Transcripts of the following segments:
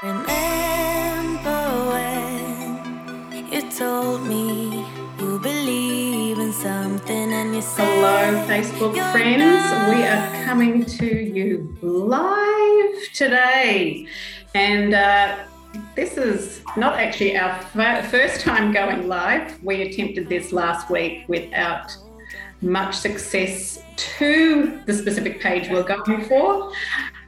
Remember when you told me you believe in something and you said Hello, Facebook friends. We are coming to you live today. And uh, this is not actually our first time going live. We attempted this last week without much success to the specific page we're going for.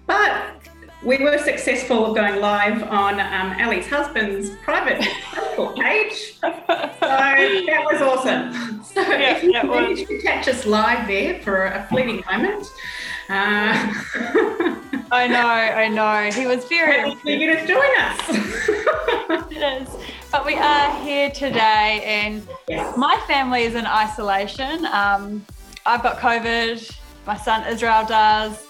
But we were successful of going live on um, Ally's husband's private Facebook page. So that was awesome. So Yeah, if you managed to catch us live there for a fleeting moment, uh, I know, I know. He was very you just join us. It is. But we are here today, and yes. my family is in isolation. Um, I've got COVID. My son Israel does.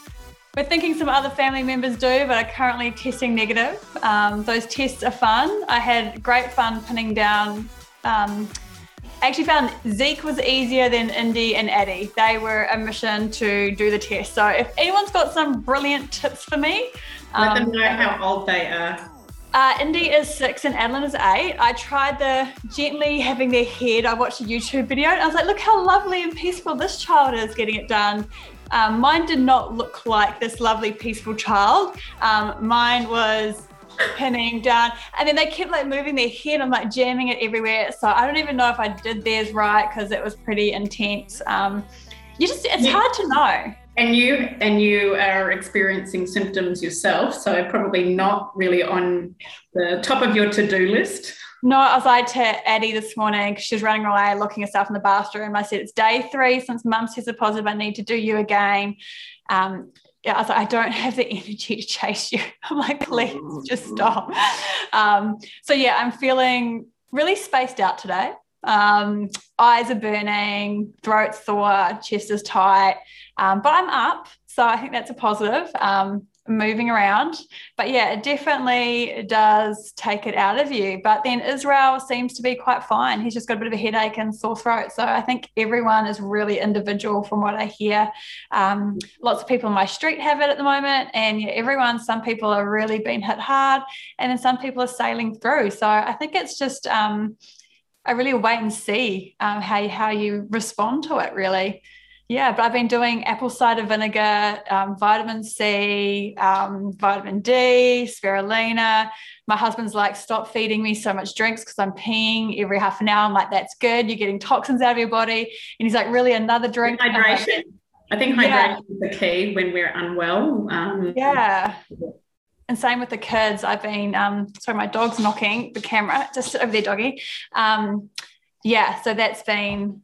We're thinking some other family members do, but are currently testing negative. Um, those tests are fun. I had great fun pinning down. Um, I actually found Zeke was easier than Indy and Addie. They were a mission to do the test. So if anyone's got some brilliant tips for me, Let um, them know how old they are. uh, Indy is six and Adeline is eight. I tried the gently having their head. I watched a YouTube video and I was like, look how lovely and peaceful this child is getting it done. Um, mine did not look like this lovely, peaceful child. Um, mine was pinning down and then they kept like moving their head and like jamming it everywhere. So I don't even know if I did theirs right because it was pretty intense. Um, you just, it's Yeah. hard to know. And you and you are experiencing symptoms yourself, so probably not really on the top of your to-do list. No, I was like to Addie this morning 'cause she was running away, looking herself in the bathroom. I said, It's day three since mum says a positive. I need to do you again. Um, yeah, I was like, I don't have the energy to chase you. I'm like, please just stop. Um, so, yeah, I'm feeling really spaced out today. Um, eyes are burning, throat's sore, chest is tight, um, but I'm up. So, I think that's a positive. Um, moving around. But yeah it definitely does take it out of you. But then israel seems to be quite fine. He's just got a bit of a headache and sore throat. So i think everyone is really individual from what i hear. Um, lots of people in my street have it at the moment. And yeah, everyone some people are really being hit hard. And then some people are sailing through. So i think it's just um, a really wait and see um, how, how you respond to it really yeah, but I've been doing apple cider vinegar, um, vitamin C, um, vitamin D, spirulina. My husband's like, stop feeding me so much drinks because I'm peeing every half an hour. I'm like, that's good. You're getting toxins out of your body. And he's like, really, another drink? Like, Hydration. I think Yeah. hydration is the key when we're unwell. Um, yeah. And same with the kids. I've been, um, sorry, my dog's knocking the camera. Just sit over there, doggy. Um, yeah, so that's been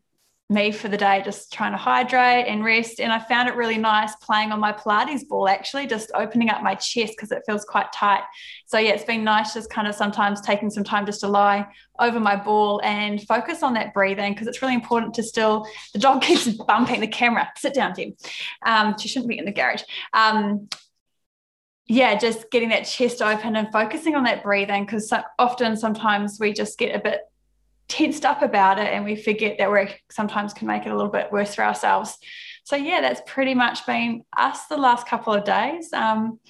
me for the day, just trying to hydrate and rest. And I found it really nice playing on my Pilates ball, actually, just opening up my chest because it feels quite tight. So, yeah, it's been nice just kind of sometimes taking some time just to lie over my ball and focus on that breathing because it's really important to still, the dog keeps bumping the camera. Sit down, Tim. Um, she shouldn't be in the garage. Um, yeah, just getting that chest open and focusing on that breathing because so, often sometimes we just get a bit tensed up about it and we forget that we sometimes can make it a little bit worse for ourselves. So yeah, that's pretty much been us the last couple of days. Um,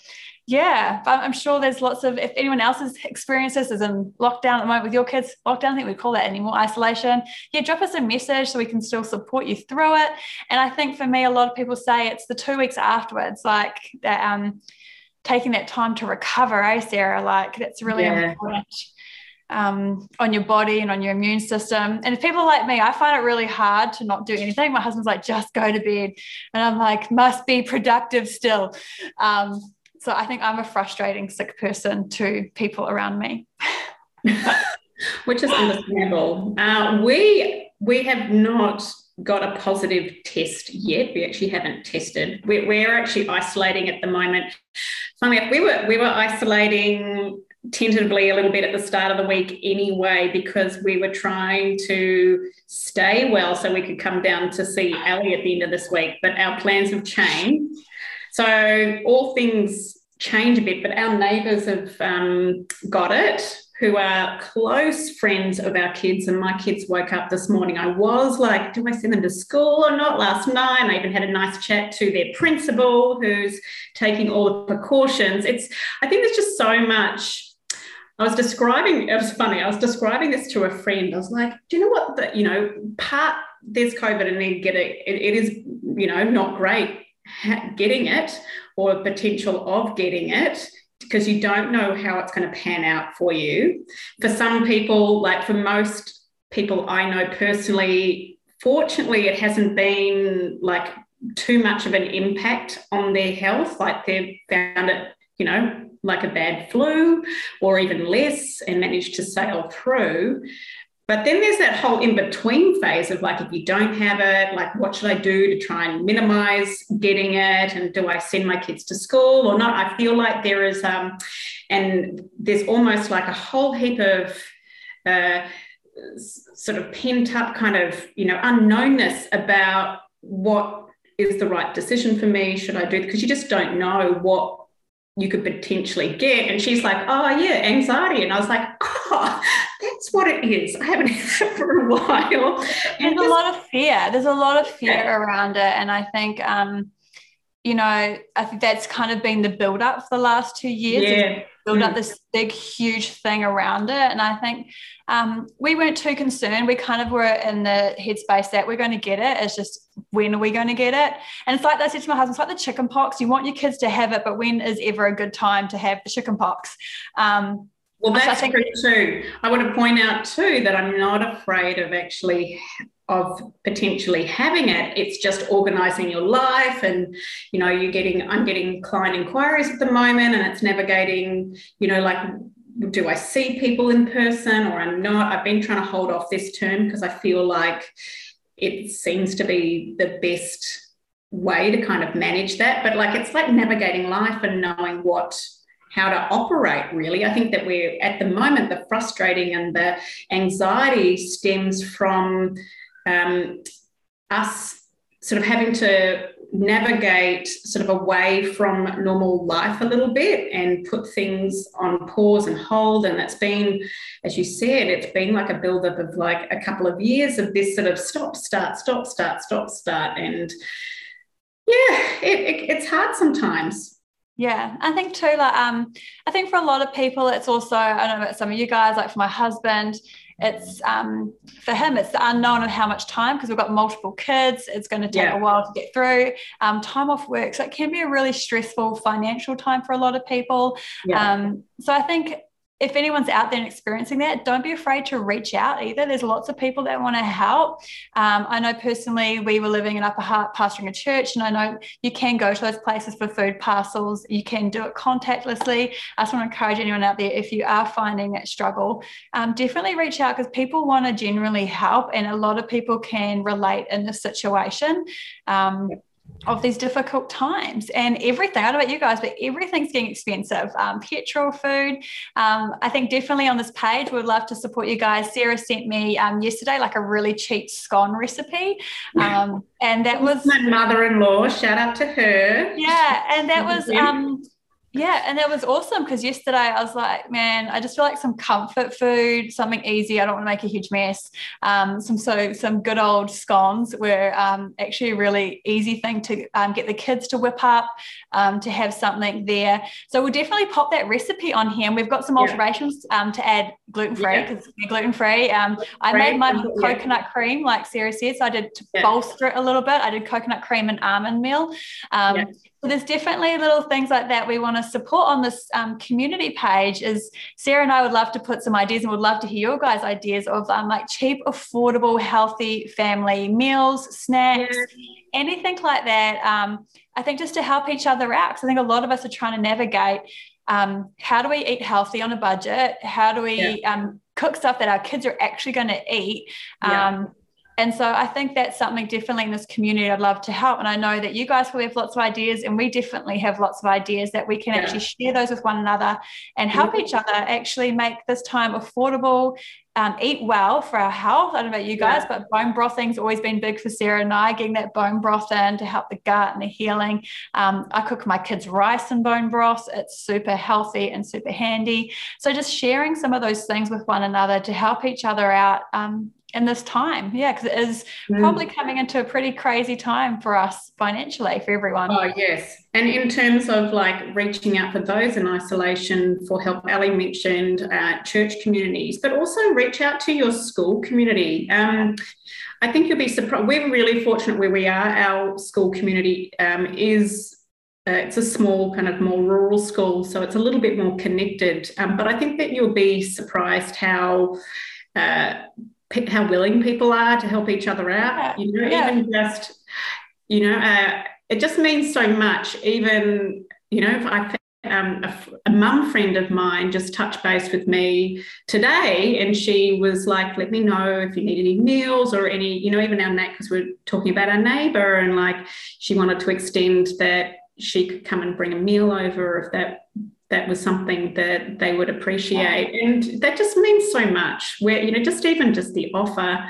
yeah, but I'm sure there's lots of if anyone else has experienced this is in lockdown at the moment with your kids, lockdown, I think we call that anymore isolation. Yeah, drop us a message so we can still support you through it. And I think for me, a lot of people say it's the two weeks afterwards, like that um taking that time to recover, eh, Sara? Like that's really Yeah. important um, on your body and on your immune system. And if people like me, I find it really hard to not do anything. My husband's like, just go to bed. And I'm like, must be productive still. Um, so I think I'm a frustrating sick person to people around me. which is understandable. Uh, we we have not got a positive test yet. We actually haven't tested. We're, we're actually isolating at the moment. Funny, enough, we were we were isolating tentatively a little bit at the start of the week anyway because we were trying to stay well so we could come down to see Ally at the end of this week. But our plans have changed. So all things change a bit, but our neighbours have um, got it who are close friends of our kids. And my kids woke up this morning. I was like, do I send them to school or not last night? I even had a nice chat to their principal who's taking all the precautions. It's, I think there's just so much. I was describing, it was funny, I was describing this to a friend. I was like, do you know what, the, you know, part there's COVID and then getting it, it, is, you know, not great getting it or potential of getting it because you don't know how it's going to pan out for you. For some people, like for most people I know personally, fortunately, it hasn't been like too much of an impact on their health. Like they've found it, you know, like a bad flu or even less and managed to sail through. But then there's that whole in between phase of like, if you don't have it, like, what should I do to try and minimize getting it? And do I send my kids to school or not? I feel like there is, um, and there's almost like a whole heap of, uh, sort of pent up kind of, you know, unknownness about what is the right decision for me? Should I do? Because you just don't know what you could potentially get. And she's like, oh, yeah, anxiety. And I was like, oh, that's what it is. I haven't had it for a while. And There's a lot of fear. There's a lot of fear yeah. around it. And I think, um, you know, I think that's kind of been the build up for the last two years. Yeah. Build up mm. this big, huge thing around it. And I think um, we weren't too concerned. We kind of were in the headspace that we're going to get it. It's just when are we going to get it? And it's like I said to my husband, it's like the chicken pox. You want your kids to have it, but when is ever a good time to have the chicken pox? Um, well, that's so true too. I want to point out too that I'm not afraid of actually of potentially having it. It's just organizing your life and you know, you're getting I'm getting client inquiries at the moment and it's navigating, you know, like do I see people in person or I'm not? I've been trying to hold off this term because I feel like it seems to be the best way to kind of manage that. But like it's like navigating life and knowing what how to operate really i think that we're at the moment the frustrating and the anxiety stems from um, us sort of having to navigate sort of away from normal life a little bit and put things on pause and hold and that's been as you said it's been like a buildup of like a couple of years of this sort of stop start stop start stop start and yeah it, it, it's hard sometimes yeah, I think too. Like, um, I think for a lot of people, it's also I don't know about some of you guys. Like for my husband, it's um, for him, it's the unknown of how much time because we've got multiple kids. It's going to take yeah. a while to get through. Um, time off work, so it can be a really stressful financial time for a lot of people. Yeah. Um, so I think if anyone's out there and experiencing that, don't be afraid to reach out either. There's lots of people that want to help. Um, I know personally, we were living in Upper Hutt, pastoring a church, and I know you can go to those places for food parcels. You can do it contactlessly. I just want to encourage anyone out there, if you are finding that struggle, um, definitely reach out because people want to generally help, and a lot of people can relate in this situation. Um, of these difficult times and everything. I don't know about you guys, but everything's getting expensive. Um, petrol, food. Um, I think definitely on this page, we'd love to support you guys. Sara sent me um, yesterday like a really cheap scone recipe. Um, and that was my mother in law. Shout out to her. Yeah. And that was. Yeah, and that was awesome because yesterday I was like, man, I just feel like some comfort food, something easy. I don't want to make a huge mess. Um, some so some good old scones were um, actually a really easy thing to um, get the kids to whip up um, to have something there. So we'll definitely pop that recipe on here. And we've got some alterations um, to add gluten free because yeah. gluten free. Um, I made mine with yeah. coconut cream, like Sara said. So I did to yeah. bolster it a little bit. I did coconut cream and almond meal. So there's definitely little things like that we want to support on this um, community page. Is Sara and I would love to put some ideas and would love to hear your guys' ideas of um, like cheap, affordable, healthy family meals, snacks, yeah. anything like that. Um, I think just to help each other out, because I think a lot of us are trying to navigate um, how do we eat healthy on a budget? How do we yeah. um, cook stuff that our kids are actually going to eat? Um, And so I think that's something definitely in this community I'd love to help. And I know that you guys probably have lots of ideas, and we definitely have lots of ideas that we can yeah. actually share those with one another and help yeah. each other actually make this time affordable um, eat well for our health. I don't know about you guys, yeah. but bone brothing's always been big for Sara and I, getting that bone broth in to help the gut and the healing. Um, I cook my kids rice and bone broth. It's super healthy and super handy. So just sharing some of those things with one another to help each other out um, in this time. Yeah, because it is mm. probably coming into a pretty crazy time for us financially, for everyone. Oh, yes. And in terms of like reaching out for those in isolation for help, Ally mentioned uh, church communities, but also reach out to your school community. Um, I think you'll be surprised. We're really fortunate where we are. Our school community um, is uh, it's a small, kind of more rural school, so it's a little bit more connected. Um, but I think that you'll be surprised how uh, how willing people are to help each other out. You know, yeah. even just, you know, uh, it just means so much. Even, you know, if I um, a, a mum friend of mine just touched base with me today and she was like let me know if you need any meals or any you know even our neighbor because we're talking about our neighbor and like she wanted to extend that she could come and bring a meal over if that that was something that they would appreciate. And that just means so much. Where, you know, just even just the offer.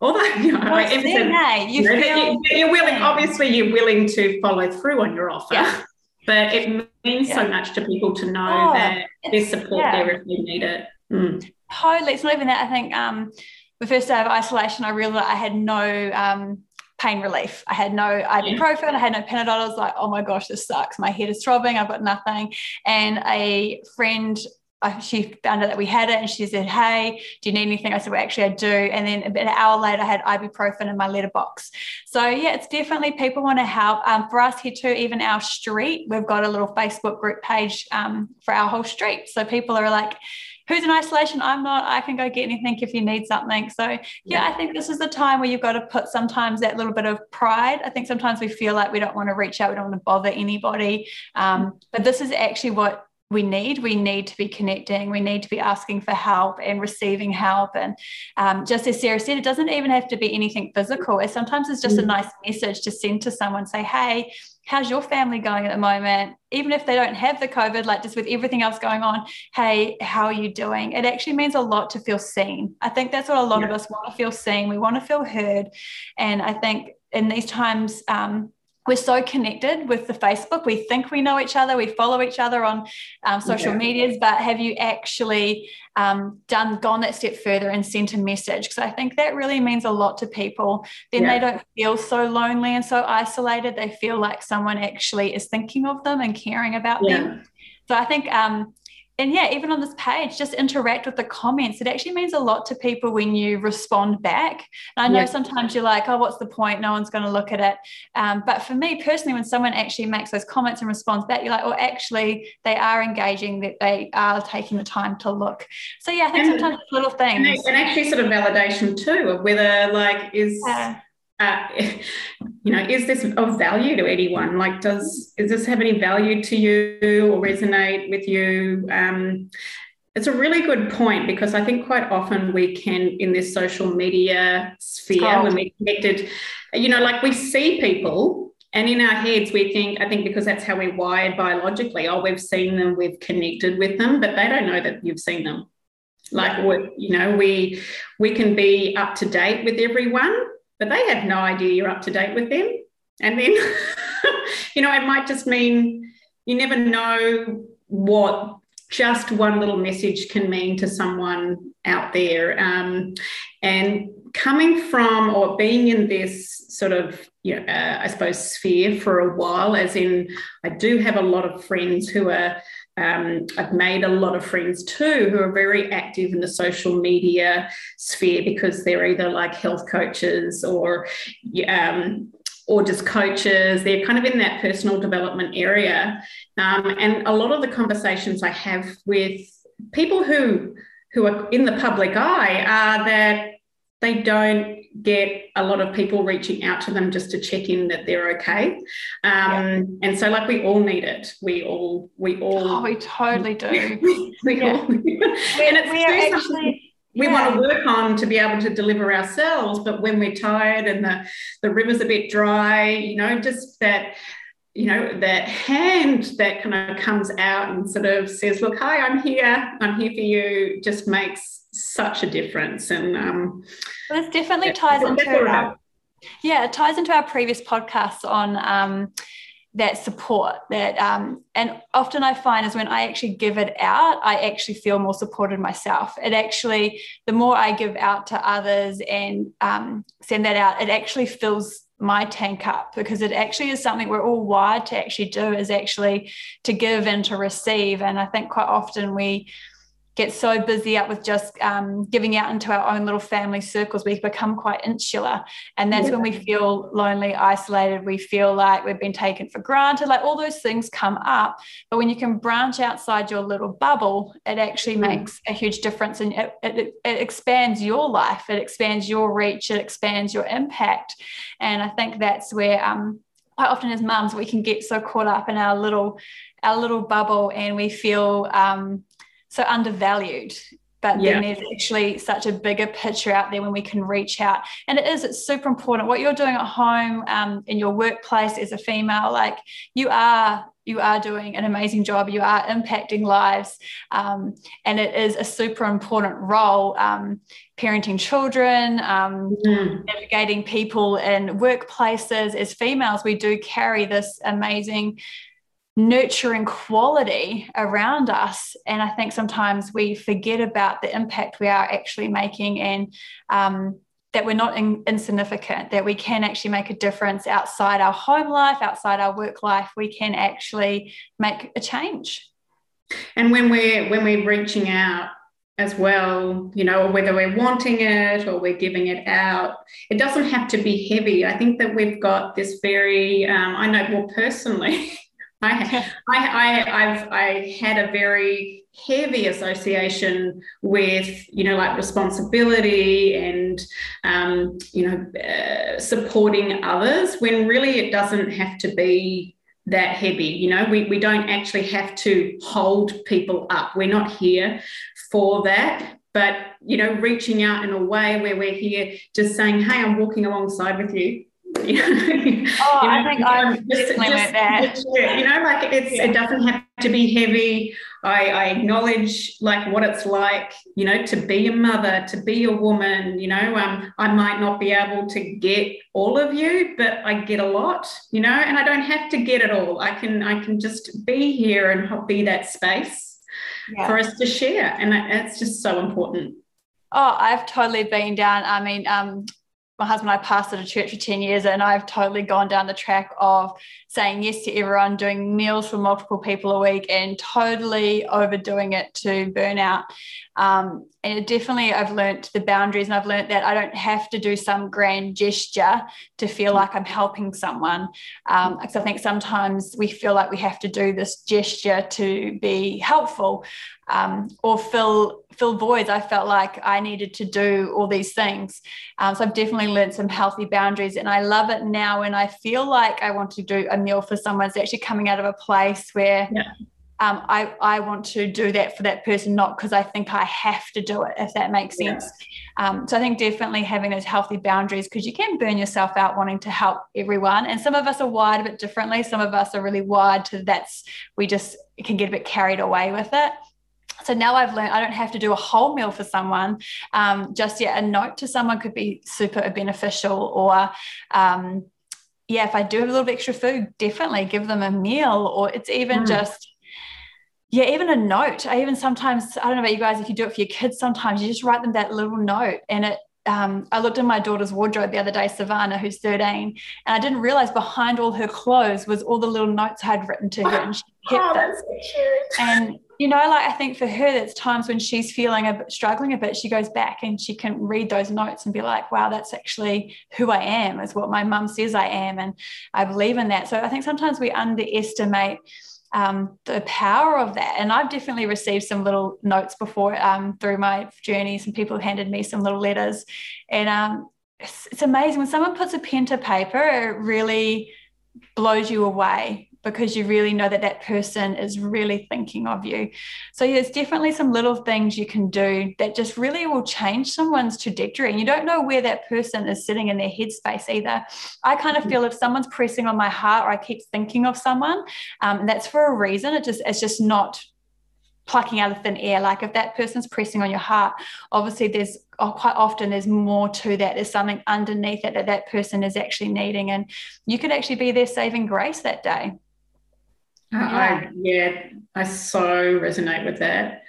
Although, you know, well, I you, you, know, you're willing, obviously, you're willing to follow through on your offer. Yeah. But it means yeah. so much to people to know oh, that there's support yeah. there if they need it. Mm. Totally. It's not even that. I think um, the first day of isolation, I realized I had no um, pain relief. I had no ibuprofen, I had no Panadol. I was like, oh my gosh, this sucks. My head is throbbing. I've got nothing. And a friend she found out that we had it and she said, Hey, do you need anything? I said, Well, actually, I do. And then about an hour later, I had ibuprofen in my letterbox. So, yeah, it's definitely people want to help. Um, for us here too, even our street, we've got a little Facebook group page um, for our whole street. So, people are like, who's in isolation? I'm not. I can go get anything if you need something. So, yeah, yeah, I think this is the time where you've got to put sometimes that little bit of pride. I think sometimes we feel like we don't want to reach out, we don't want to bother anybody. Um, but this is actually what we need. We need to be connecting. We need to be asking for help and receiving help. And um, just as Sara said, it doesn't even have to be anything physical. It sometimes it's just a mm. nice message to send to someone, say, hey, how's your family going at the moment? Even if they don't have the COVID, like just with everything else going on, hey, how are you doing? It actually means a lot to feel seen. I think that's what a lot yeah. of us want to feel seen. We want to feel heard. And I think in these times, um, we're so connected with the Facebook. We think we know each other. We follow each other on um, social yeah. medias, but have you actually um, done gone that step further and sent a message? Because I think that really means a lot to people. Then yeah. they don't feel so lonely and so isolated. They feel like someone actually is thinking of them and caring about yeah. them. So I think um, and yeah, even on this page, just interact with the comments. It actually means a lot to people when you respond back. And I know sometimes you're like, oh, what's the point? No one's going to look at it. Um, but for me personally, when someone actually makes those comments and responds back, you're like, oh, actually, they are engaging, that they are taking the time to look. So yeah, I think and, sometimes little things. And actually, sort of validation too of whether like is. Yeah uh, you know, is this of value to anyone? Like, does does this have any value to you or resonate with you? Um, it's a really good point because I think quite often we can, in this social media sphere, oh. when we're connected, you know, like we see people and in our heads, we think, I think because that's how we're wired biologically, oh, we've seen them, we've connected with them, but they don't know that you've seen them. Like, what, you know, we we can be up to date with everyone, but they have no idea you're up to date with them. And then, you know, it might just mean you never know what just one little message can mean to someone out there. Um, and coming from or being in this sort of, you know, uh, I suppose, sphere for a while, as in, I do have a lot of friends who are um, I've made a lot of friends too who are very active in the social media sphere because they're either like health coaches or um, or just coaches. They're kind of in that personal development area, um, and a lot of the conversations I have with people who who are in the public eye are that they don't get a lot of people reaching out to them just to check in that they're okay. Um, yeah. And so, like, we all need it. We all, we all. Oh, we totally do. we, we yeah. all. and it's actually. we yeah. want to work on to be able to deliver ourselves but when we're tired and the the river's a bit dry you know just that you know that hand that kind of comes out and sort of says look hi i'm here i'm here for you just makes such a difference. And um well, this definitely ties into our, yeah it ties into our previous podcasts on um that support that um, and often i find is when i actually give it out i actually feel more supported myself. It actually the more i give out to others and um, send that out it actually fills my tank up because it actually is something we're all wired to actually do is actually to give and to receive. And i think quite often we get so busy up with just um, giving out into our own little family circles, we become quite insular. And that's yeah. when we feel lonely, isolated. We feel like we've been taken for granted. Like all those things come up. But when you can branch outside your little bubble, it actually mm. makes a huge difference and it, it, it expands your life, it expands your reach, it expands your impact. And I think that's where, um, quite often as mums, we can get so caught up in our little our little bubble and we feel um, so undervalued but yeah. then there's actually such a bigger picture out there when we can reach out. And it is it's super important. What you're doing at home um, in your workplace as a female like you are you are doing an amazing job. You are impacting lives. Um, and it is a super important role um, parenting children um, mm. navigating people in workplaces. As females we do carry this amazing nurturing quality around us. And I think sometimes we forget about the impact we are actually making and um, that we're not in, insignificant, that we can actually make a difference outside our home life, outside our work life. We can actually make a change. And when we're when we're reaching out as well, you know, whether we're wanting it or we're giving it out, it doesn't have to be heavy. I think that we've got this very, um, I know, well, personally, I, I, I, have I had a very heavy association with, you know, like responsibility and, um, you know, uh, supporting others when really it doesn't have to be that heavy. You know, we, we don't actually have to hold people up. We're not here for that. But, you know, reaching out in a way where we're here just saying, hey, I'm walking alongside with you you know, I think I'm just, just, just you know, like it's yeah. it doesn't have to be heavy. I, I acknowledge like what it's like, you know, to be a mother, to be a woman. You know, um, I might not be able to get all of you, but I get a lot. You know, and I don't have to get it all. I can I can just be here and be that space yeah. for us to share, and it's just so important. Oh, I've totally been down. I mean, um, my husband and I pastored a church for 10 years, and I've totally gone down the track of saying yes to everyone, doing meals for multiple people a week, and totally overdoing it to burnout. Um, and it definitely, I've learned the boundaries, and I've learned that I don't have to do some grand gesture to feel like I'm helping someone. Um, because I think sometimes we feel like we have to do this gesture to be helpful um, or fill fill voids. I felt like I needed to do all these things. Um, so I've definitely learned some healthy boundaries, and I love it now. When I feel like I want to do a meal for someone, it's actually coming out of a place where. Yeah. Um, I, I want to do that for that person, not because I think I have to do it, if that makes sense. Yeah. Um, so I think definitely having those healthy boundaries because you can burn yourself out wanting to help everyone. And some of us are wired a bit differently. Some of us are really wired to that's, we just can get a bit carried away with it. So now I've learned I don't have to do a whole meal for someone. Um, just yet, a note to someone could be super beneficial. Or, um, yeah, if I do have a little bit extra food, definitely give them a meal. Or it's even mm. just, yeah, even a note. I even sometimes, I don't know about you guys, if you do it for your kids, sometimes you just write them that little note and it um, I looked in my daughter's wardrobe the other day, Savannah, who's 13, and I didn't realize behind all her clothes was all the little notes I had written to her, and she kept oh, them. So and you know, like I think for her, there's times when she's feeling a bit struggling a bit, she goes back and she can read those notes and be like, wow, that's actually who I am, is what my mum says I am. And I believe in that. So I think sometimes we underestimate um, the power of that. And I've definitely received some little notes before um, through my journey. Some people have handed me some little letters. And um, it's, it's amazing when someone puts a pen to paper, it really blows you away because you really know that that person is really thinking of you. So there's definitely some little things you can do that just really will change someone's trajectory. And you don't know where that person is sitting in their headspace either. I kind of mm-hmm. feel if someone's pressing on my heart or I keep thinking of someone, um, that's for a reason. It just it's just not plucking out of thin air. Like if that person's pressing on your heart, obviously there's oh, quite often there's more to that. There's something underneath it that that person is actually needing, and you could actually be their saving grace that day. Yeah. I, yeah, I so resonate with that.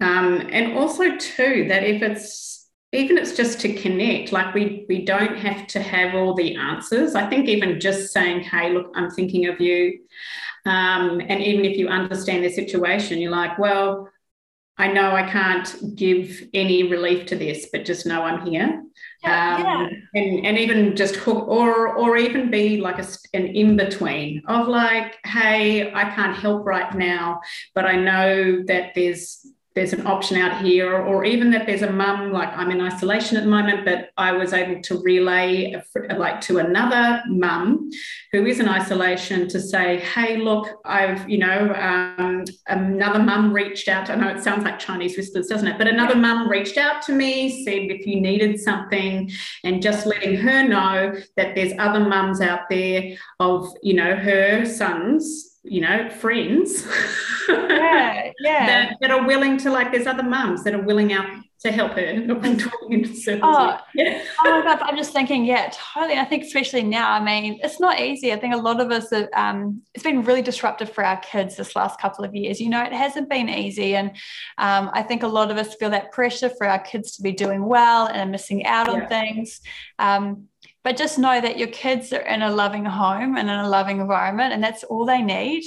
Um, and also too that if it's even it's just to connect like we we don't have to have all the answers i think even just saying hey look i'm thinking of you um, and even if you understand the situation you're like well i know i can't give any relief to this but just know i'm here um, yeah. And, and even just hook or or even be like a, an in between of like hey i can't help right now but i know that there's there's an option out here, or even that there's a mum, like I'm in isolation at the moment, but I was able to relay a, like to another mum who is in isolation to say, hey, look, I've, you know, um, another mum reached out. I know it sounds like Chinese whispers, doesn't it? But another mum reached out to me, said if you needed something, and just letting her know that there's other mums out there of, you know, her sons you know, friends yeah, yeah. that, that are willing to like there's other mums that are willing out to help her. I'm talking circles. Oh, yeah. oh my God, I'm just thinking, yeah, totally. I think especially now, I mean, it's not easy. I think a lot of us have, um, it's been really disruptive for our kids this last couple of years. You know, it hasn't been easy. And um, I think a lot of us feel that pressure for our kids to be doing well and missing out yeah. on things. Um, but just know that your kids are in a loving home and in a loving environment, and that's all they need.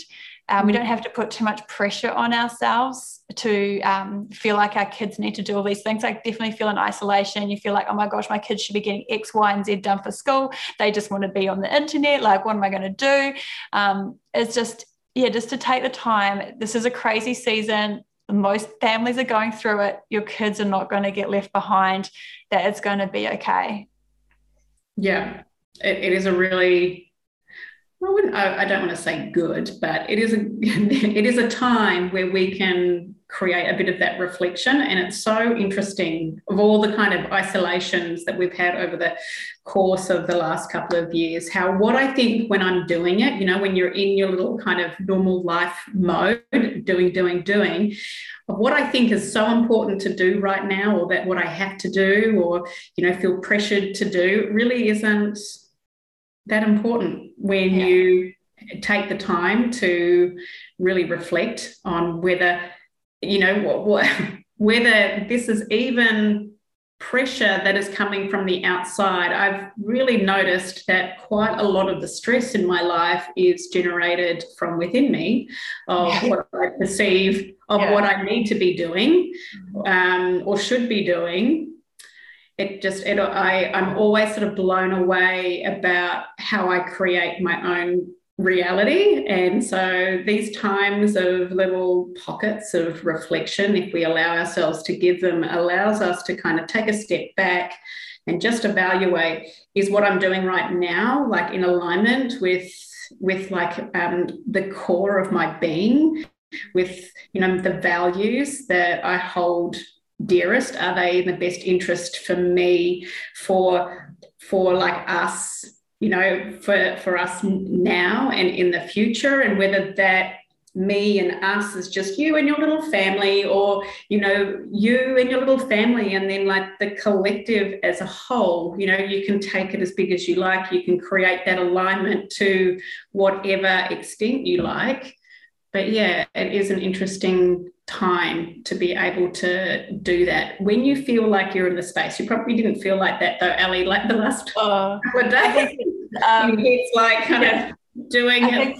Um, we don't have to put too much pressure on ourselves to um, feel like our kids need to do all these things. I definitely feel in isolation. You feel like, oh my gosh, my kids should be getting X, Y, and Z done for school. They just want to be on the internet. Like, what am I going to do? Um, it's just, yeah, just to take the time. This is a crazy season. Most families are going through it. Your kids are not going to get left behind, that it's going to be okay. Yeah, it, it is a really I, wouldn't, I, I don't want to say good, but it is a it is a time where we can create a bit of that reflection, and it's so interesting of all the kind of isolations that we've had over the course of the last couple of years. How what I think when I'm doing it, you know, when you're in your little kind of normal life mode, doing, doing, doing, what I think is so important to do right now, or that what I have to do, or you know, feel pressured to do, really isn't that important when yeah. you take the time to really reflect on whether you know what, what, whether this is even pressure that is coming from the outside i've really noticed that quite a lot of the stress in my life is generated from within me of yeah. what i perceive of yeah. what i need to be doing um, or should be doing it just it, I I'm always sort of blown away about how I create my own reality and so these times of little pockets of reflection if we allow ourselves to give them allows us to kind of take a step back and just evaluate is what I'm doing right now like in alignment with with like um, the core of my being with you know the values that I hold dearest? Are they in the best interest for me, for for like us, you know, for for us now and in the future, and whether that me and us is just you and your little family or you know you and your little family and then like the collective as a whole you know you can take it as big as you like. You can create that alignment to whatever extent you like. But yeah it is an interesting time to be able to do that when you feel like you're in the space. You probably didn't feel like that though, Ally, like the last oh, couple of days. Um, it's like kind yeah. of doing I it. Think,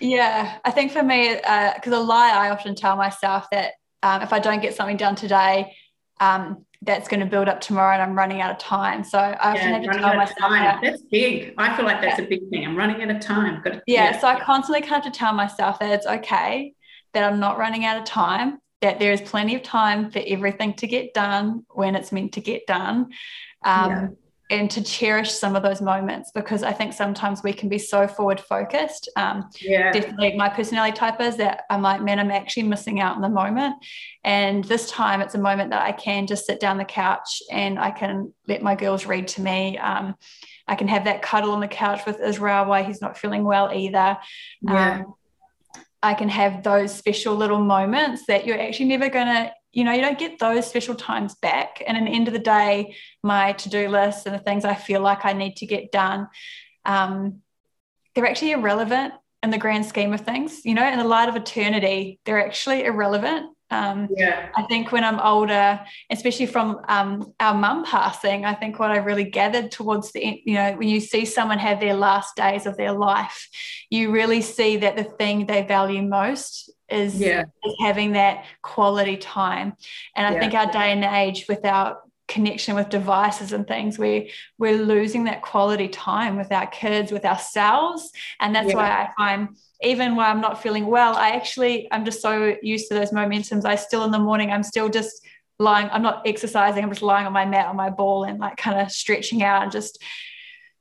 yeah, I think for me, because uh, a lie I often tell myself that um, if I don't get something done today, um, that's going to build up tomorrow and I'm running out of time. So I often yeah, have to tell myself that. That's big. I feel like that's yeah. a big thing. I'm running out of time. yeah, yeah, so I constantly have to tell myself that it's okay that I'm not running out of time, that there is plenty of time for everything to get done when it's meant to get done. Um, yeah. and to cherish some of those moments because I think sometimes we can be so forward focused. Um, yeah. Definitely, my personality type is that I might mean I'm actually missing out in the moment. And this time, it's a moment that I can just sit down the couch and I can let my girls read to me. Um, I can have that cuddle on the couch with Israel while he's not feeling well either. Yeah. Um, I can have those special little moments that you're actually never going to you know, you don't get those special times back. And at the end of the day, my to do list and the things I feel like I need to get done, um, they're actually irrelevant in the grand scheme of things. You know, in the light of eternity, they're actually irrelevant. Um, yeah. I think when I'm older, especially from um, our mum passing, I think what I really gathered towards the end, you know, when you see someone have their last days of their life, you really see that the thing they value most is, yeah. is having that quality time. And I Yeah. think our day and age with our connection with devices and things, we we're losing that quality time with our kids, with ourselves. And that's Yeah. why I find even when I'm not feeling well, I actually I'm just so used to those momentums. I still in the morning, I'm still just lying, I'm not exercising, I'm just lying on my mat on my ball and like kind of stretching out and just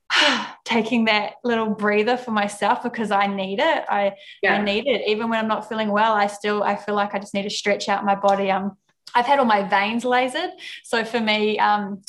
taking that little breather for myself because I need it. I Yeah. I need it. Even when I'm not feeling well, I still I feel like I just need to stretch out my body. Um I've had all my veins lasered. So for me, um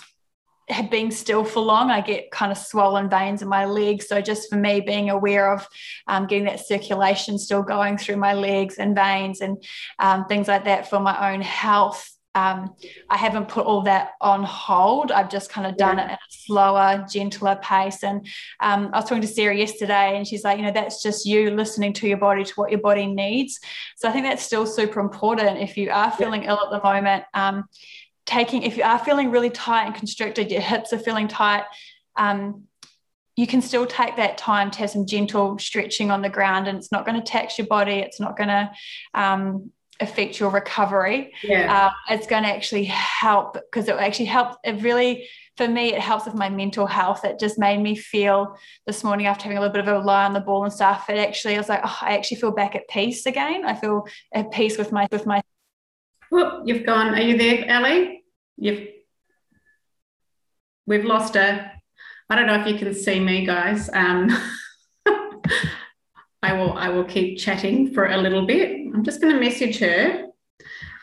being still for long, I get kind of swollen veins in my legs. So just for me, being aware of um, getting that circulation still going through my legs and veins and um, things like that for my own health. Um, I haven't put all that on hold. I've just kind of done Yeah. it at a slower, gentler pace. And um, I was talking to Sara yesterday, and she's like, you know, that's just you listening to your body, to what your body needs. So I think that's still super important. If you are feeling ill at the moment, um, taking if you are feeling really tight and constricted, your hips are feeling tight. Um, you can still take that time to have some gentle stretching on the ground, and it's not going to tax your body. It's not going to um, affect your recovery. Yeah. Uh, it's going to actually help because it actually helps. It really, for me, it helps with my mental health. It just made me feel this morning after having a little bit of a lie on the ball and stuff. It actually, I was like, oh, I actually feel back at peace again. I feel at peace with my with my. Whoop, you've gone. Are you there, Ally? You've we've lost her. I don't know if you can see me, guys. Um, I will I will keep chatting for a little bit. I'm just going to message her.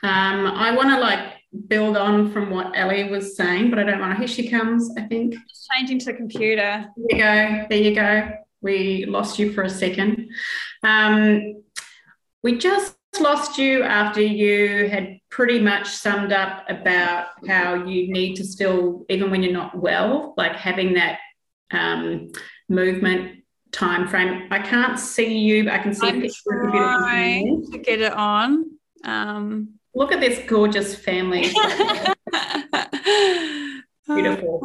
Um, I want to like build on from what Ally was saying, but I don't want to. Here she comes. I think. Just Changing to the computer. There you go. There you go. We lost you for a second. Um, we just lost you after you had pretty much summed up about how you need to still, even when you're not well, like having that um, movement time frame. I can't see you, but I can see a I'm picture of you beautiful trying to get it on. Um, Look at this gorgeous family. Beautiful.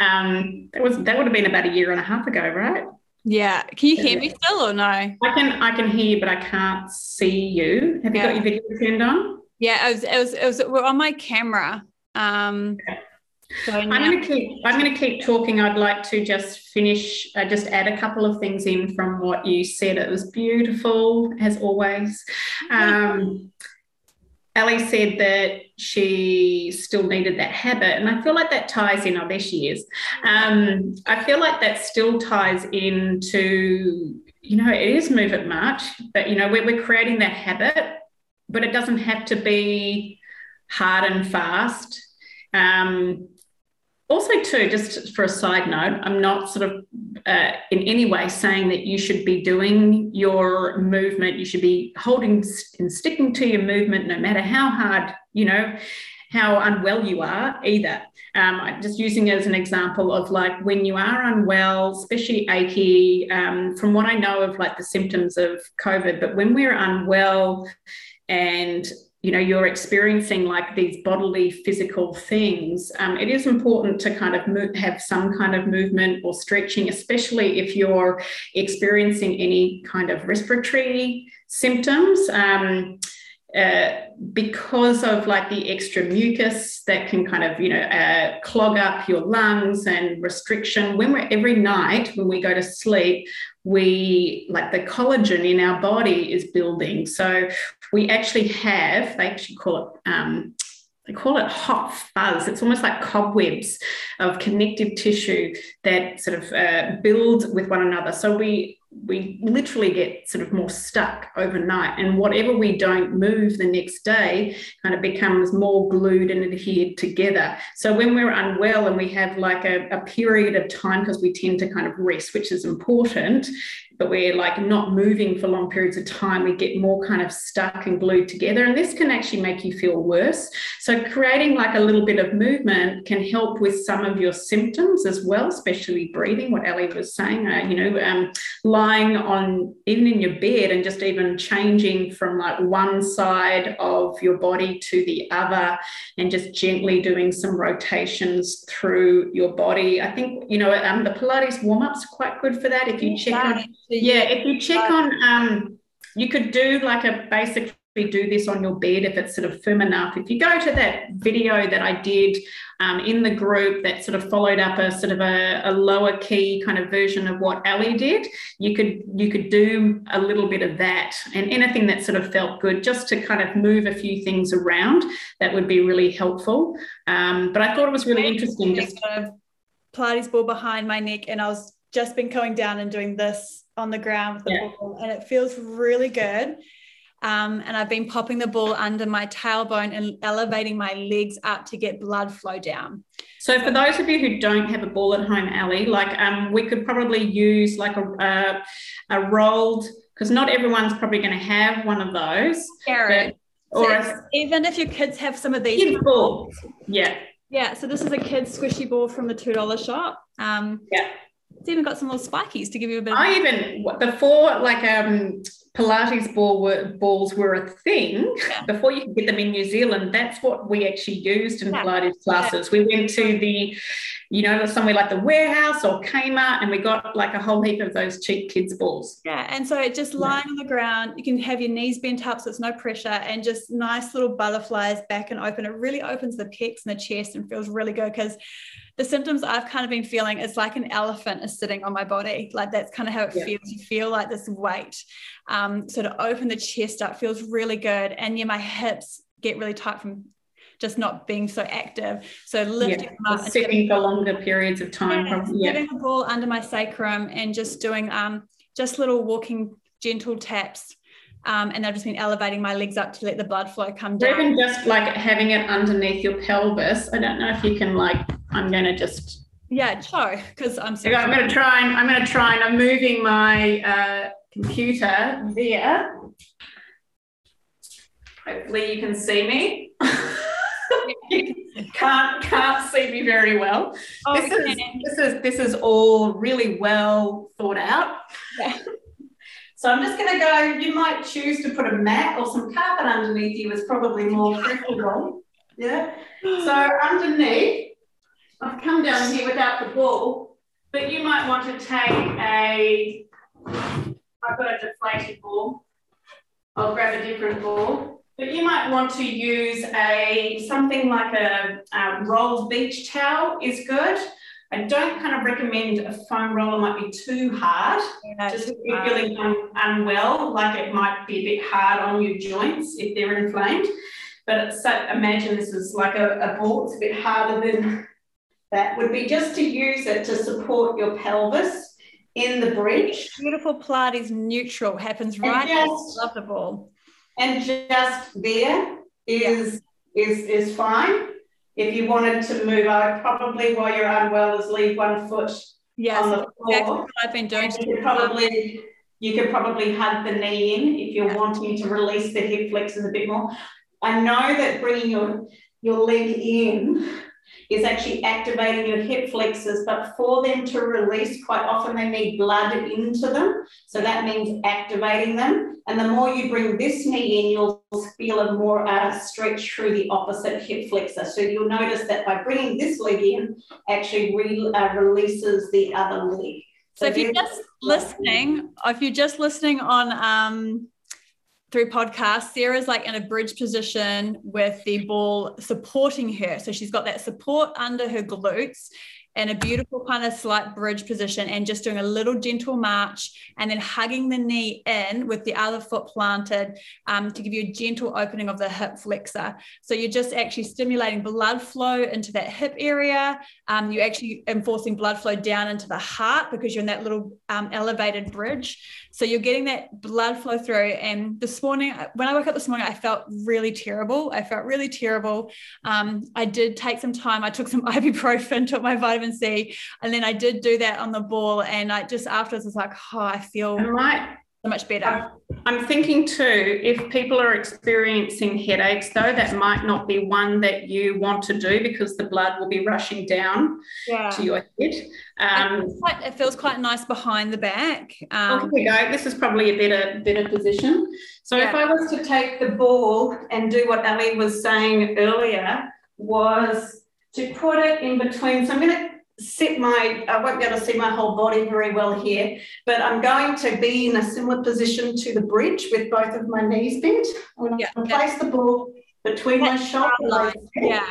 Um, that was that would have been about a year and a half ago, right? Yeah. Can you hear me still or no? I can I can hear you, but I can't see you. Have you Yeah. got your video turned on? Yeah, it was. It was. It was. We're on my camera. Um, so I'm going to keep. I'm going to keep talking. I'd like to just finish. Uh, just add a couple of things in from what you said. It was beautiful as always. Um, Ally said that she still needed that habit, and I feel like that ties in. Oh, there she is. Um, I feel like that still ties into. You know, it is move it much, but you know, we're, we're creating that habit, but it doesn't have to be hard and fast. Um, also, too, just for a side note, I'm not sort of uh, in any way saying that you should be doing your movement. You should be holding and sticking to your movement no matter how hard, you know, how unwell you are either. Um, just using it as an example of like when you are unwell, especially achy, um, from what I know of like the symptoms of COVID, but when we're unwell and you know you're experiencing like these bodily physical things um, it is important to kind of have some kind of movement or stretching especially if you're experiencing any kind of respiratory symptoms. Um, uh, because of like the extra mucus that can kind of you know uh, clog up your lungs and restriction when we're every night when we go to sleep we like the collagen in our body is building so we actually have they actually call it um, they call it hot fuzz. It's almost like cobwebs of connective tissue that sort of uh, build with one another. So we we literally get sort of more stuck overnight. And whatever we don't move the next day kind of becomes more glued and adhered together. So when we're unwell and we have like a, a period of time because we tend to kind of rest which is important but we're like not moving for long periods of time, we get more kind of stuck and glued together. And this can actually make you feel worse. So, creating like a little bit of movement can help with some of your symptoms as well, especially breathing, what Ally was saying, uh, you know, um, lying on even in your bed and just even changing from like one side of your body to the other and just gently doing some rotations through your body. I think, you know, um, the Pilates warm ups are quite good for that. If you check on yeah, if you check on, um, you could do like a basically do this on your bed if it's sort of firm enough. If you go to that video that I did um, in the group that sort of followed up a sort of a, a, lower key kind of version of what Ally did, you could you could do a little bit of that and anything that sort of felt good, just to kind of move a few things around. That would be really helpful. Um, but I thought it was really interesting. Just kind of Pilates ball behind my neck, and I was just been going down and doing this on the ground with the yeah. ball, and it feels really good. Um, and I've been popping the ball under my tailbone and elevating my legs up to get blood flow down. So, for those of you who don't have a ball at home, Ally, like um, we could probably use like a, a, a rolled, because not everyone's probably going to have one of those. But, or so a, even if your kids have some of these ball, yeah, yeah. So this is a kid's squishy ball from the two dollar shop. Um, yeah it's even got some little spikies to give you a bit. Of- I even before like um Pilates ball were, balls were a thing yeah. before you could get them in New Zealand. That's what we actually used in yeah. Pilates classes. Yeah. We went to the, you know, somewhere like the warehouse or Kmart, and we got like a whole heap of those cheap kids balls. Yeah, and so it just lying on the ground, you can have your knees bent up so it's no pressure, and just nice little butterflies back and open. It really opens the pecs and the chest and feels really good because the symptoms I've kind of been feeling is like an elephant is sitting on my body. Like that's kind of how it yeah. feels. You feel like this weight. Um, so to open the chest up feels really good. And yeah, my hips get really tight from just not being so active. So lifting yeah, up sitting for longer periods of time. Yeah, yeah. Getting the ball under my sacrum and just doing um just little walking gentle taps um, and I've just been elevating my legs up to let the blood flow come down. Or even just like having it underneath your pelvis. I don't know if you can like. I'm going to just. Yeah, show because I'm. So I'm going to try and I'm going to try and I'm moving my uh, computer there. Hopefully you can see me. can't can't see me very well. Oh, this is this is this is all really well thought out. Yeah. So I'm just going to go, you might choose to put a mat or some carpet underneath you is probably more preferable. Yeah. So underneath, I've come down here without the ball, but you might want to take a, I've got a deflated ball. I'll grab a different ball. But you might want to use a something like a, a rolled beach towel is good. I don't kind of recommend a foam roller might be too hard. Yeah, just if you're feeling un- unwell, like it might be a bit hard on your joints if they're inflamed. But so, imagine this is like a, a ball, it's a bit harder than that. Would be just to use it to support your pelvis in the bridge. Beautiful Pilates neutral happens right just, above the ball. And just there is yeah. is is fine if you wanted to move out, probably while you're unwell, is leave one foot yes, on the floor. Exactly what I've been doing. You could probably you could probably hug the knee in if you're yeah. wanting to release the hip flexors a bit more. I know that bringing your your leg in is actually activating your hip flexors, but for them to release, quite often they need blood into them. So that means activating them. And the more you bring this knee in, you'll feel a more uh, stretch through the opposite hip flexor. So you'll notice that by bringing this leg in, actually re, uh, releases the other leg. So, so if you're just listening, if you're just listening on um, through podcasts, Sara's like in a bridge position with the ball supporting her. So she's got that support under her glutes in a beautiful kind of slight bridge position and just doing a little gentle march and then hugging the knee in with the other foot planted um, to give you a gentle opening of the hip flexor. So you're just actually stimulating blood flow into that hip area. Um, you're actually enforcing blood flow down into the heart because you're in that little um, elevated bridge. So you're getting that blood flow through. And this morning, when I woke up this morning, I felt really terrible. I felt really terrible. Um, I did take some time. I took some ibuprofen, took my vitamin C, and then I did do that on the ball. And I just afterwards was like, oh, I feel right. So much better. I'm thinking too, if people are experiencing headaches, though, that might not be one that you want to do because the blood will be rushing down yeah. to your head. Um, it, feels quite, it, feels quite, nice behind the back. Um, here we go. This is probably a better better position. So yeah. if I was to take the ball and do what Ally was saying earlier, was to put it in between. So I'm going to sit my, I won't be able to see my whole body very well here, but I'm going to be in a similar position to the bridge with both of my knees bent. I'm going to yeah, place the ball between my shoulder blades. Yeah.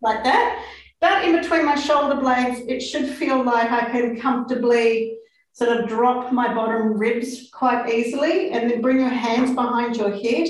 Like that. But in between my shoulder blades, it should feel like I can comfortably sort of drop my bottom ribs quite easily and then bring your hands behind your head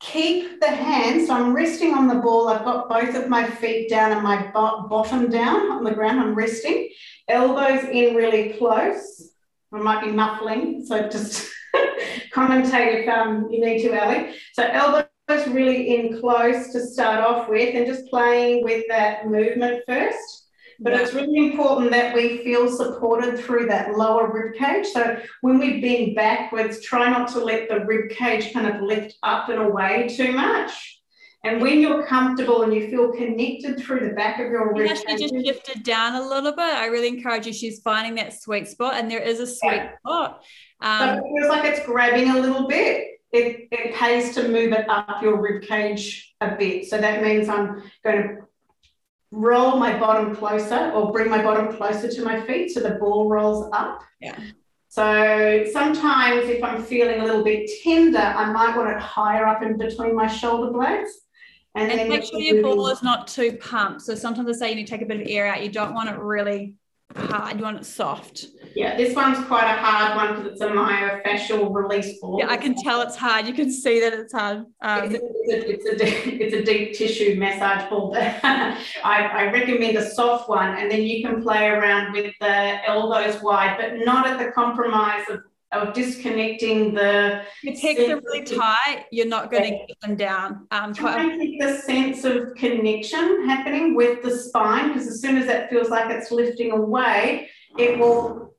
keep the hands. So I'm resting on the ball. I've got both of my feet down and my bottom down on the ground. I'm resting. Elbows in really close. I might be muffling, so just commentate if um, you need to, Ally. So elbows really in close to start off with and just playing with that movement first. But it's really important that we feel supported through that lower rib cage. So when we bend backwards, try not to let the rib cage kind of lift up and away too much. And when you're comfortable and you feel connected through the back of your rib cage, just shifted down a little bit. I really encourage you. She's finding that sweet spot, and there is a sweet yeah. spot. Um, so it feels like it's grabbing a little bit. It, it pays to move it up your rib cage a bit. So that means I'm going to roll my bottom closer or bring my bottom closer to my feet so the ball rolls up. Yeah. So sometimes if I'm feeling a little bit tender, I might want it higher up in between my shoulder blades. And, and make sure your ball is not too pumped. So sometimes I say you need to take a bit of air out. You don't want it really hard. You want it soft. Yeah, this one's quite a hard one because it's a myofascial release ball. Yeah, I can tell it's hard. You can see that it's hard. Um, it's, a, it's, a, deep, it's a deep tissue massage ball. I, I recommend a soft one, and then you can play around with the elbows wide, but not at the compromise of of disconnecting the. Your pecs are really tight. You're not going to get them down. Um, Try and keep the sense of connection happening with the spine because as soon as that feels like it's lifting away, it will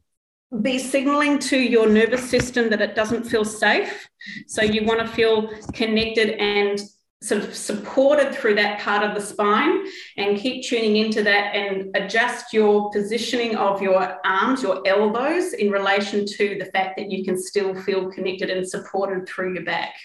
be signaling to your nervous system that it doesn't feel safe. So you want to feel connected and sort of supported through that part of the spine and keep tuning into that and adjust your positioning of your arms, your elbows in relation to the fact that you can still feel connected and supported through your back.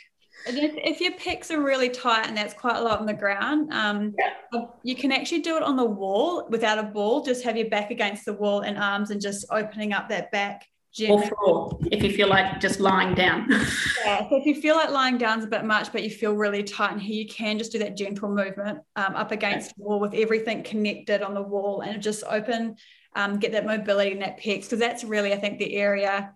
And if, if your pecs are really tight and that's quite a lot on the ground, um, yeah. you can actually do it on the wall without a ball. Just have your back against the wall and arms and just opening up that back or floor if you feel like just lying down. yeah, so if you feel like lying down is a bit much, but you feel really tight in here, you can just do that gentle movement um, up against the wall with everything connected on the wall and just open, um, get that mobility in that pecs, because that's really, I think, the area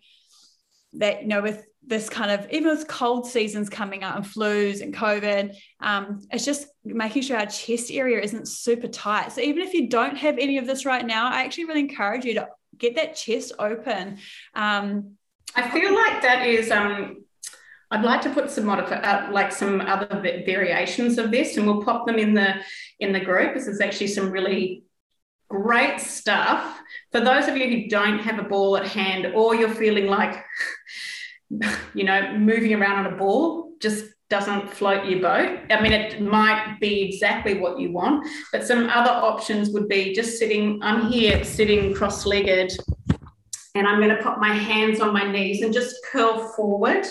that, you know, with this kind of, even with cold seasons coming up and flus and COVID, um, it's just making sure our chest area isn't super tight. So even if you don't have any of this right now, I actually really encourage you to get that chest open. Um, I feel like that is. Um, I'd like to put some modif- uh, like some other variations of this, and we'll pop them in the in the group. This is actually some really great stuff for those of you who don't have a ball at hand, or you're feeling like, you know, moving around on a ball. Just doesn't float your boat. I mean, it might be exactly what you want, but some other options would be just sitting, I'm here sitting cross legged, and I'm going to put my hands on my knees and just curl forward,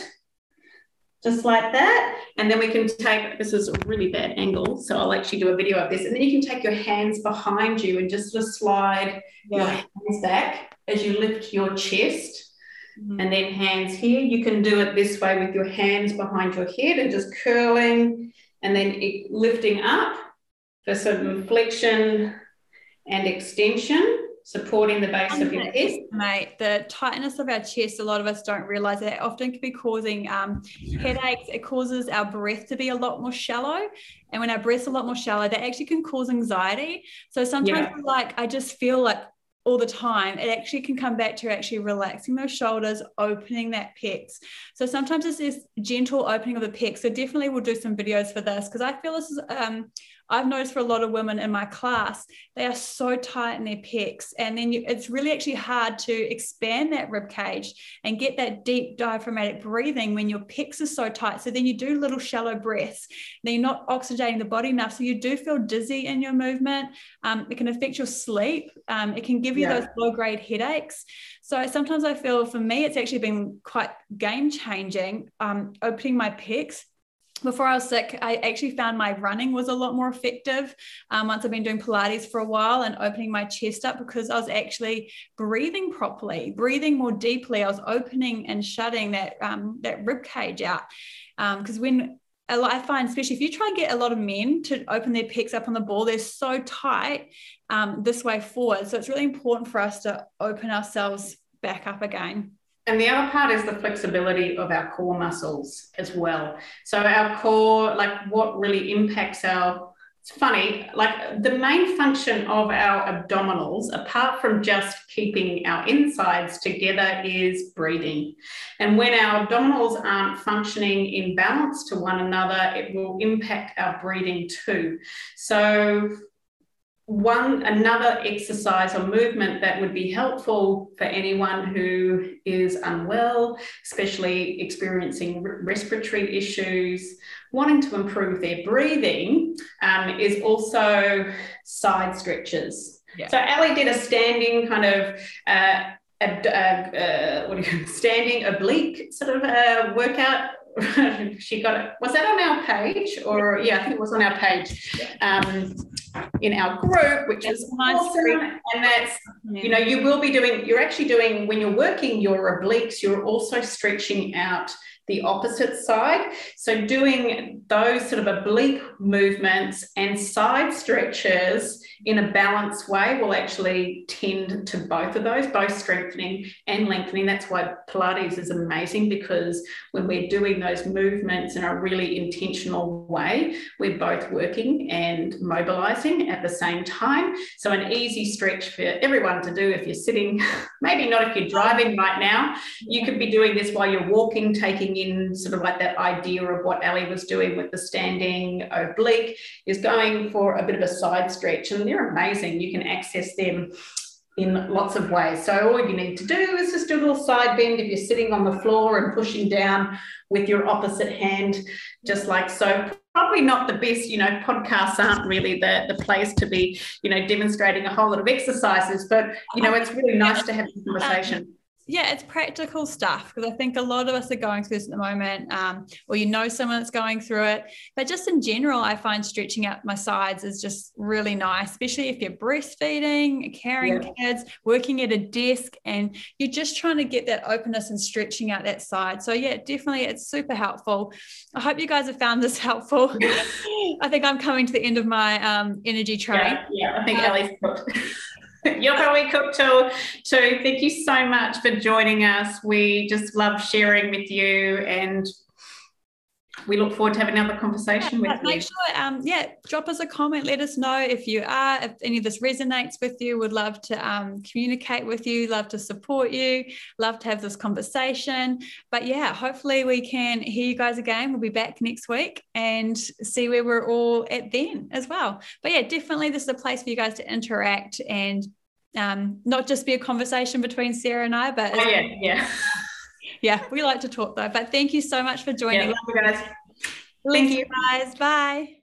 just like that. And then we can take this is a really bad angle, so I'll actually do a video of this. And then you can take your hands behind you and just slide yeah. your hands back as you lift your chest Mm-hmm. And then hands here. You can do it this way with your hands behind your head and just curling and then lifting up for some flexion and extension. supporting the base of your head. Mate, the tightness of our chest, a lot of us don't realize that often can be causing um, headaches. It causes our breath to be a lot more shallow. And when our breath's a lot more shallow, that actually can cause anxiety. So sometimes yeah. like I just feel like all the time, it actually can come back to actually relaxing those shoulders, opening that pecs. So sometimes it's this gentle opening of the pecs. So definitely we'll do some videos for this because I feel this is um, I've noticed for a lot of women in my class, they are so tight in their pecs. And then you, it's really actually hard to expand that rib cage and get that deep diaphragmatic breathing when your pecs are so tight. So then you do little shallow breaths. Then you're not oxygenating the body enough. So you do feel dizzy in your movement. Um, it can affect your sleep. Um, it can give you yeah. those low grade headaches. So sometimes I feel for me, it's actually been quite game changing um, opening my pecs before I was sick, I actually found my running was a lot more effective um, once I've been doing Pilates for a while and opening my chest up because I was actually breathing properly, breathing more deeply. I was opening and shutting that um, that rib cage out because um, when I find, especially if you try and get a lot of men to open their pecs up on the ball, they're so tight um, this way forward. So it's really important for us to open ourselves back up again. And the other part is the flexibility of our core muscles as well. So, our core, like what really impacts our it's funny, like the main function of our abdominals, apart from just keeping our insides together, is breathing. And when our abdominals aren't functioning in balance to one another, it will impact our breathing too. So, one another exercise or movement that would be helpful for anyone who is unwell, especially experiencing respiratory issues, wanting to improve their breathing, um, is also side stretches. Yeah. So Ally did a standing kind of. Uh, a, a, a, what do you standing oblique sort of a workout she got it. Was that on our page? Or yeah, I think it was on our page um, in our group, which is awesome. And that's you know you will be doing. You're actually doing when you're working your obliques. You're also stretching out the opposite side. So doing those sort of oblique movements and side stretches in a balanced way will actually tend to both of those, both strengthening and lengthening. That's why Pilates is amazing because when we're doing those movements in a really intentional way, we're both working and mobilizing at the same time. So, an easy stretch for everyone to do if you're sitting, maybe not if you're driving right now, you could be doing this while you're walking, taking in sort of like that idea of what Ally was doing with the standing oblique, is going for a bit of a side stretch. And they're amazing. You can access them in lots of ways. So all you need to do is just do a little side bend if you're sitting on the floor and pushing down with your opposite hand, just like so. Probably not the best, you know, podcasts aren't really the, the place to be, you know, demonstrating a whole lot of exercises, but you know, it's really nice to have a conversation yeah, it's practical stuff because I think a lot of us are going through this at the moment, um, or you know someone that's going through it. But just in general, I find stretching out my sides is just really nice, especially if you're breastfeeding, carrying yeah. kids, working at a desk, and you're just trying to get that openness and stretching out that side. So yeah, definitely, it's super helpful. I hope you guys have found this helpful. I think I'm coming to the end of my um, energy train. Yeah, yeah, I think Ally's Cooked too. too. Thank you so much for joining us. We just love sharing with you and we look forward to having another conversation with make you. Make sure um yeah drop us a comment let us know if you are if any of this resonates with you would love to um, communicate with you love to support you love to have this conversation but yeah hopefully we can hear you guys again we'll be back next week and see where we're all at then as well but yeah definitely this is a place for you guys to interact and um, not just be a conversation between Sara and I, but oh, yeah, yeah. yeah, we like to talk though. But thank you so much for joining. Yeah, guys. Thank you guys. Bye.